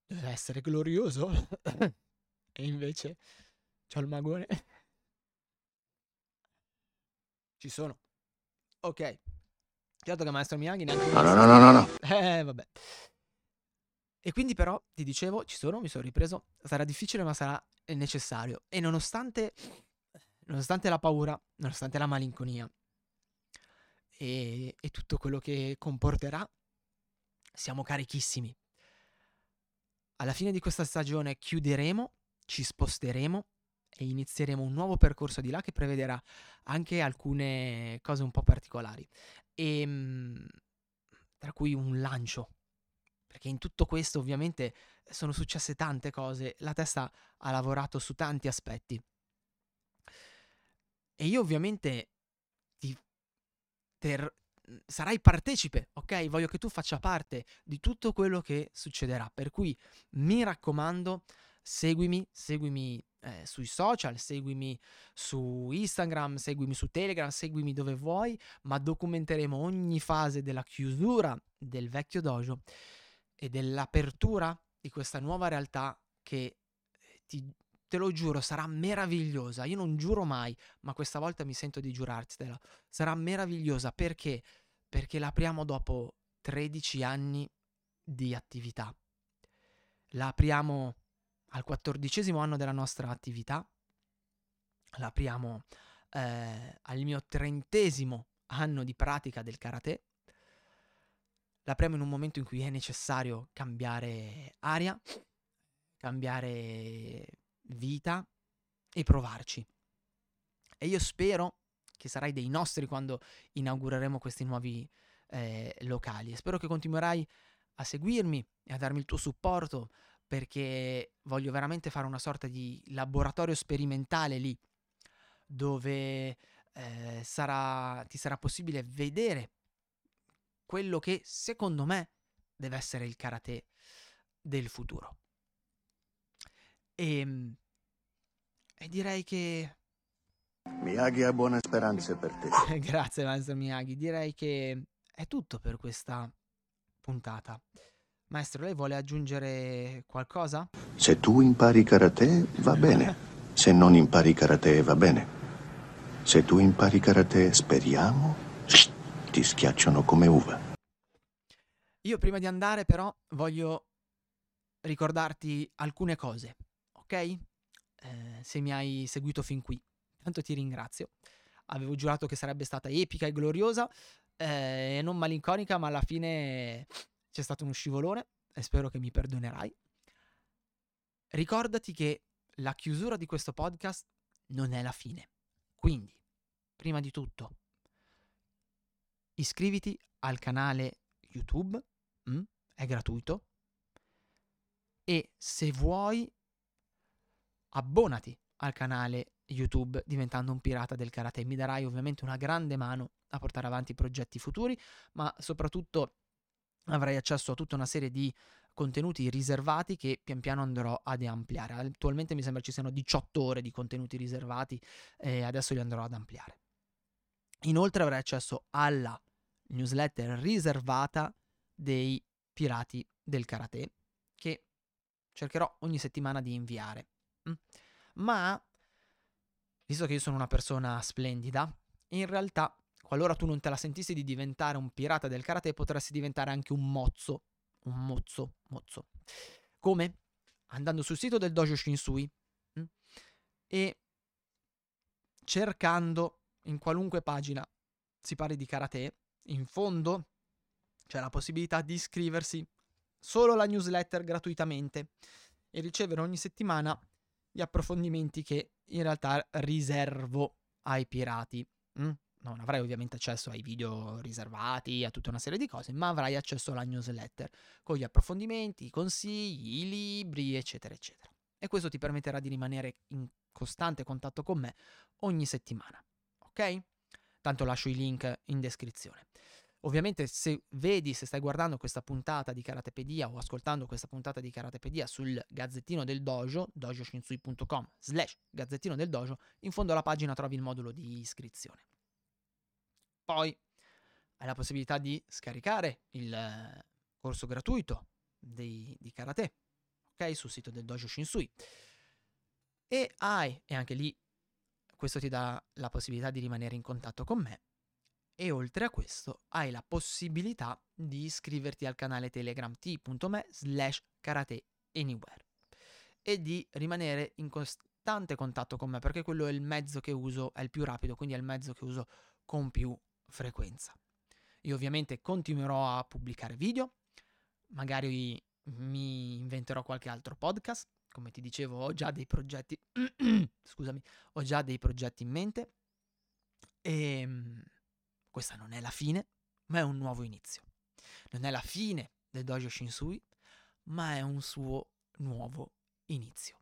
A: Deve essere glorioso. e invece C'ho il magone. Ci sono. Ok. Certo che Maestro Miyagi neanche...
C: No, no, no, no, no, no.
A: Eh, vabbè. E quindi però, ti dicevo, ci sono, mi sono ripreso. Sarà difficile, ma sarà necessario. E nonostante, nonostante la paura, nonostante la malinconia e, e tutto quello che comporterà, siamo carichissimi. Alla fine di questa stagione chiuderemo, ci sposteremo e inizieremo un nuovo percorso di là che prevederà anche alcune cose un po' particolari. E, ehm, tra cui un lancio. Perché in tutto questo ovviamente sono successe tante cose, la testa ha lavorato su tanti aspetti. E io ovviamente ter, sarai partecipe, ok? Voglio che tu faccia parte di tutto quello che succederà. Per cui mi raccomando, seguimi, seguimi eh, sui social, seguimi su Instagram, seguimi su Telegram, seguimi dove vuoi, ma documenteremo ogni fase della chiusura del vecchio dojo e dell'apertura di questa nuova realtà che eh, ti, te lo giuro sarà meravigliosa. Io non giuro mai, ma questa volta mi sento di giurartela. Sarà meravigliosa perché? Perché l'apriamo dopo 13 anni di attività. La apriamo al quattordicesimo anno della nostra attività, la apriamo eh, al mio trentesimo anno di pratica del karate, la apriamo in un momento in cui è necessario cambiare aria, cambiare vita e provarci. E io spero che sarai dei nostri quando inaugureremo questi nuovi eh, locali. E spero che continuerai a seguirmi e a darmi il tuo supporto perché voglio veramente fare una sorta di laboratorio sperimentale lì dove eh, sarà, ti sarà possibile vedere quello che secondo me deve essere il karate del futuro. E, ehm, e direi che...
C: Miyagi ha buone speranze per te.
A: Grazie, maestro Miyagi. Direi che è tutto per questa puntata. Maestro, lei vuole aggiungere qualcosa?
C: Se tu impari karate, va bene. Se non impari karate, va bene. Se tu impari karate, speriamo, ti schiacciano come uva.
A: Io prima di andare però voglio ricordarti alcune cose, ok? Eh, se mi hai seguito fin qui. Tanto ti ringrazio. Avevo giurato che sarebbe stata epica e gloriosa, eh, e non malinconica, ma alla fine c'è stato uno scivolone e spero che mi perdonerai. Ricordati che la chiusura di questo podcast non è la fine. Quindi, prima di tutto, iscriviti al canale YouTube, mm? è gratuito, e se vuoi, abbonati al canale YouTube diventando un pirata del karate. Mi darai ovviamente una grande mano a portare avanti progetti futuri, ma soprattutto avrai accesso a tutta una serie di contenuti riservati che pian piano andrò ad ampliare. Attualmente mi sembra ci siano 18 ore di contenuti riservati e adesso li andrò ad ampliare. Inoltre avrai accesso alla newsletter riservata dei pirati del karate che cercherò ogni settimana di inviare. Mm. Ma, visto che io sono una persona splendida, in realtà, qualora tu non te la sentissi di diventare un pirata del karate, potresti diventare anche un mozzo un mozzo, mozzo. Come? Andando sul sito del Dojo Shinsui mh, mm, e cercando in qualunque pagina si parli di karate, in fondo c'è la possibilità di iscriversi solo alla newsletter gratuitamente e ricevere ogni settimana gli approfondimenti che in realtà riservo ai pirati. Mm? non avrai ovviamente accesso ai video riservati, a tutta una serie di cose, ma avrai accesso alla newsletter con gli approfondimenti, i consigli, i libri, eccetera, eccetera. E questo ti permetterà di rimanere in costante contatto con me ogni settimana. Ok? Tanto lascio i link in descrizione. Ovviamente se vedi, se stai guardando questa puntata di Karatepedia o ascoltando questa puntata di Karatepedia sul Gazzettino del Dojo, dojoshinsui.com slash Gazzettino del Dojo, in fondo alla pagina trovi il modulo di iscrizione. Poi hai la possibilità di scaricare il corso gratuito di, di karate, ok? Sul sito del Dojo Shinsui. E hai, e anche lì questo ti dà la possibilità di rimanere in contatto con me. E oltre a questo hai la possibilità di iscriverti al canale telegram t.me slash karate anywhere e di rimanere in costante contatto con me perché quello è il mezzo che uso, è il più rapido, quindi è il mezzo che uso con più frequenza. Io ovviamente continuerò a pubblicare video, magari mi inventerò qualche altro podcast, come ti dicevo ho già dei progetti, scusami, ho già dei progetti in mente e ehm, questa non è la fine, ma è un nuovo inizio. Non è la fine del Dojo Shinsui, ma è un suo nuovo inizio.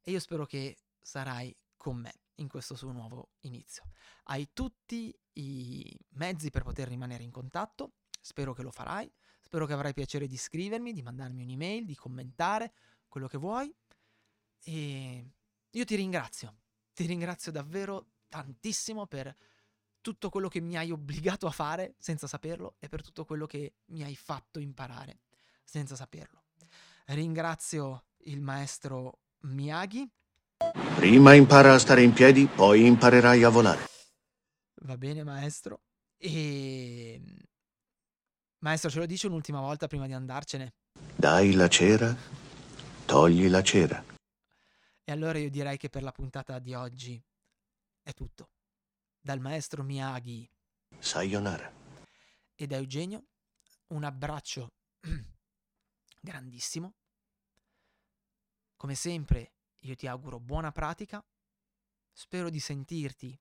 A: E io spero che sarai con me in questo suo nuovo inizio. Hai tutti i mezzi per poter rimanere in contatto, spero che lo farai, spero che avrai piacere di scrivermi, di mandarmi un'email, di commentare quello che vuoi e io ti ringrazio, ti ringrazio davvero tantissimo per tutto quello che mi hai obbligato a fare senza saperlo e per tutto quello che mi hai fatto imparare senza saperlo. Ringrazio il maestro Miyagi
C: Prima impara a stare in piedi, poi imparerai a volare.
A: Va bene, maestro. E... Maestro, ce lo dice un'ultima volta prima di andarcene?
C: Dai la cera, togli la cera.
A: E allora io direi che per la puntata di oggi è tutto. Dal maestro Miyagi
C: Sayonara.
A: e da Eugenio un abbraccio grandissimo. Come sempre io ti auguro buona pratica. Spero di sentirti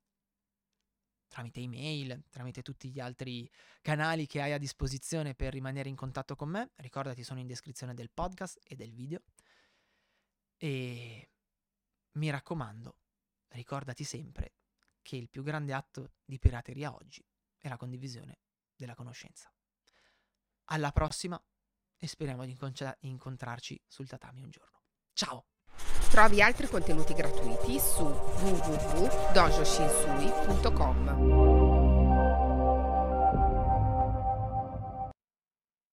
A: tramite email, tramite tutti gli altri canali che hai a disposizione per rimanere in contatto con me. Ricordati, sono in descrizione del podcast e del video. E mi raccomando, ricordati sempre che il più grande atto di pirateria oggi è la condivisione della conoscenza. Alla prossima e speriamo di incontra- incontrarci sul tatami un giorno. Ciao!
D: Trovi altri contenuti gratuiti su www.dojoshinsui.com.